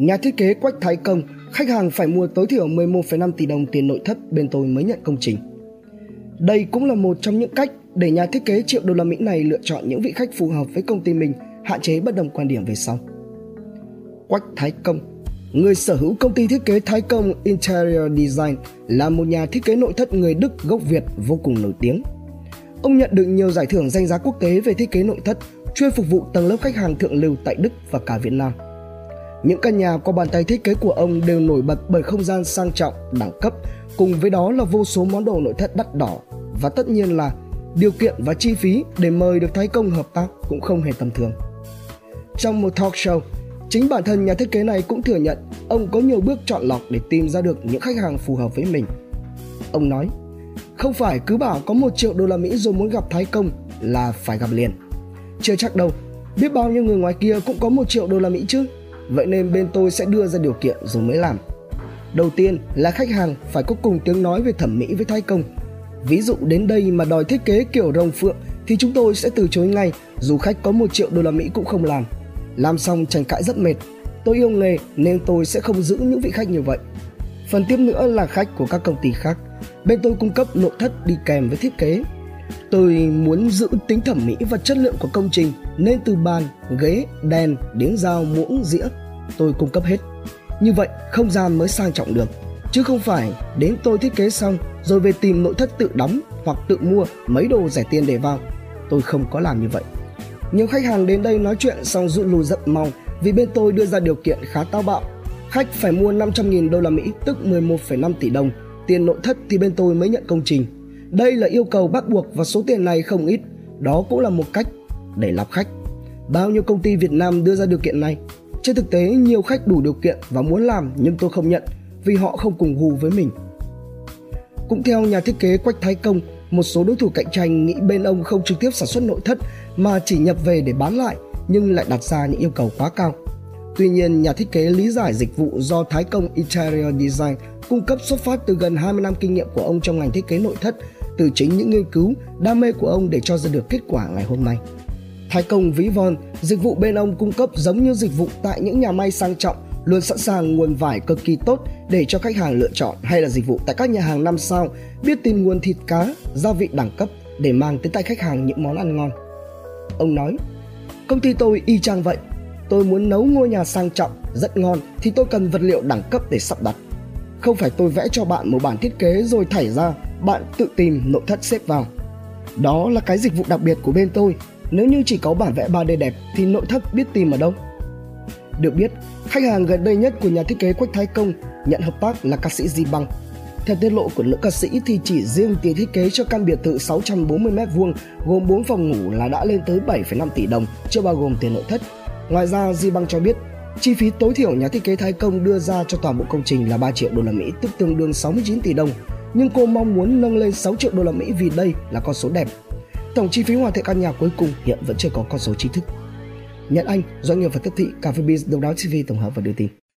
Nhà thiết kế Quách Thái Công, khách hàng phải mua tối thiểu 11,5 tỷ đồng tiền nội thất bên tôi mới nhận công trình. Đây cũng là một trong những cách để nhà thiết kế triệu đô la Mỹ này lựa chọn những vị khách phù hợp với công ty mình, hạn chế bất đồng quan điểm về sau. Quách Thái Công Người sở hữu công ty thiết kế Thái Công Interior Design là một nhà thiết kế nội thất người Đức gốc Việt vô cùng nổi tiếng. Ông nhận được nhiều giải thưởng danh giá quốc tế về thiết kế nội thất, chuyên phục vụ tầng lớp khách hàng thượng lưu tại Đức và cả Việt Nam. Những căn nhà qua bàn tay thiết kế của ông đều nổi bật bởi không gian sang trọng, đẳng cấp, cùng với đó là vô số món đồ nội thất đắt đỏ và tất nhiên là điều kiện và chi phí để mời được Thái Công hợp tác cũng không hề tầm thường. Trong một talk show, chính bản thân nhà thiết kế này cũng thừa nhận ông có nhiều bước chọn lọc để tìm ra được những khách hàng phù hợp với mình. Ông nói, không phải cứ bảo có một triệu đô la Mỹ rồi muốn gặp Thái Công là phải gặp liền. Chưa chắc đâu, biết bao nhiêu người ngoài kia cũng có một triệu đô la Mỹ chứ. Vậy nên bên tôi sẽ đưa ra điều kiện rồi mới làm. Đầu tiên là khách hàng phải có cùng tiếng nói về thẩm mỹ với Thái Công. Ví dụ đến đây mà đòi thiết kế kiểu rồng phượng thì chúng tôi sẽ từ chối ngay, dù khách có một triệu đô la Mỹ cũng không làm. Làm xong tranh cãi rất mệt. Tôi yêu nghề nên tôi sẽ không giữ những vị khách như vậy. Phần tiếp nữa là khách của các công ty khác. Bên tôi cung cấp nội thất đi kèm với thiết kế. Tôi muốn giữ tính thẩm mỹ và chất lượng của công trình nên từ bàn, ghế, đèn đến dao, muỗng, dĩa tôi cung cấp hết. Như vậy không gian mới sang trọng được chứ không phải đến tôi thiết kế xong rồi về tìm nội thất tự đóng hoặc tự mua mấy đồ rẻ tiền để vào. Tôi không có làm như vậy. Nhiều khách hàng đến đây nói chuyện xong rút lui rất mau vì bên tôi đưa ra điều kiện khá táo bạo. Khách phải mua 500.000 đô la Mỹ tức 11,5 tỷ đồng, tiền nội thất thì bên tôi mới nhận công trình. Đây là yêu cầu bắt buộc và số tiền này không ít, đó cũng là một cách để lọc khách. Bao nhiêu công ty Việt Nam đưa ra điều kiện này? Trên thực tế nhiều khách đủ điều kiện và muốn làm nhưng tôi không nhận vì họ không cùng gu với mình. Cũng theo nhà thiết kế Quách Thái Công, một số đối thủ cạnh tranh nghĩ bên ông không trực tiếp sản xuất nội thất mà chỉ nhập về để bán lại nhưng lại đặt ra những yêu cầu quá cao. Tuy nhiên, nhà thiết kế lý giải dịch vụ do Thái Công Interior Design cung cấp xuất phát từ gần 20 năm kinh nghiệm của ông trong ngành thiết kế nội thất, từ chính những nghiên cứu, đam mê của ông để cho ra được kết quả ngày hôm nay. Thái Công ví von, dịch vụ bên ông cung cấp giống như dịch vụ tại những nhà may sang trọng, luôn sẵn sàng nguồn vải cực kỳ tốt để cho khách hàng lựa chọn hay là dịch vụ tại các nhà hàng năm sao biết tìm nguồn thịt cá, gia vị đẳng cấp để mang tới tay khách hàng những món ăn ngon. Ông nói, công ty tôi y chang vậy. Tôi muốn nấu ngôi nhà sang trọng, rất ngon thì tôi cần vật liệu đẳng cấp để sắp đặt. Không phải tôi vẽ cho bạn một bản thiết kế rồi thảy ra, bạn tự tìm nội thất xếp vào. Đó là cái dịch vụ đặc biệt của bên tôi. Nếu như chỉ có bản vẽ 3D đẹp thì nội thất biết tìm ở đâu? Được biết, khách hàng gần đây nhất của nhà thiết kế Quách Thái Công nhận hợp tác là ca sĩ Di Băng. Theo tiết lộ của nữ ca sĩ thì chỉ riêng tiền thiết kế cho căn biệt thự 640m2 gồm 4 phòng ngủ là đã lên tới 7,5 tỷ đồng, chưa bao gồm tiền nội thất. Ngoài ra, Di Băng cho biết chi phí tối thiểu nhà thiết kế Thái Công đưa ra cho toàn bộ công trình là 3 triệu đô la Mỹ, tức tương đương 69 tỷ đồng. Nhưng cô mong muốn nâng lên 6 triệu đô la Mỹ vì đây là con số đẹp. Tổng chi phí hoàn thiện căn nhà cuối cùng hiện vẫn chưa có con số chính thức. Nhận Anh, doanh nghiệp và tiếp thị Cà phê Biz Đông đáo TV tổng hợp và đưa tin.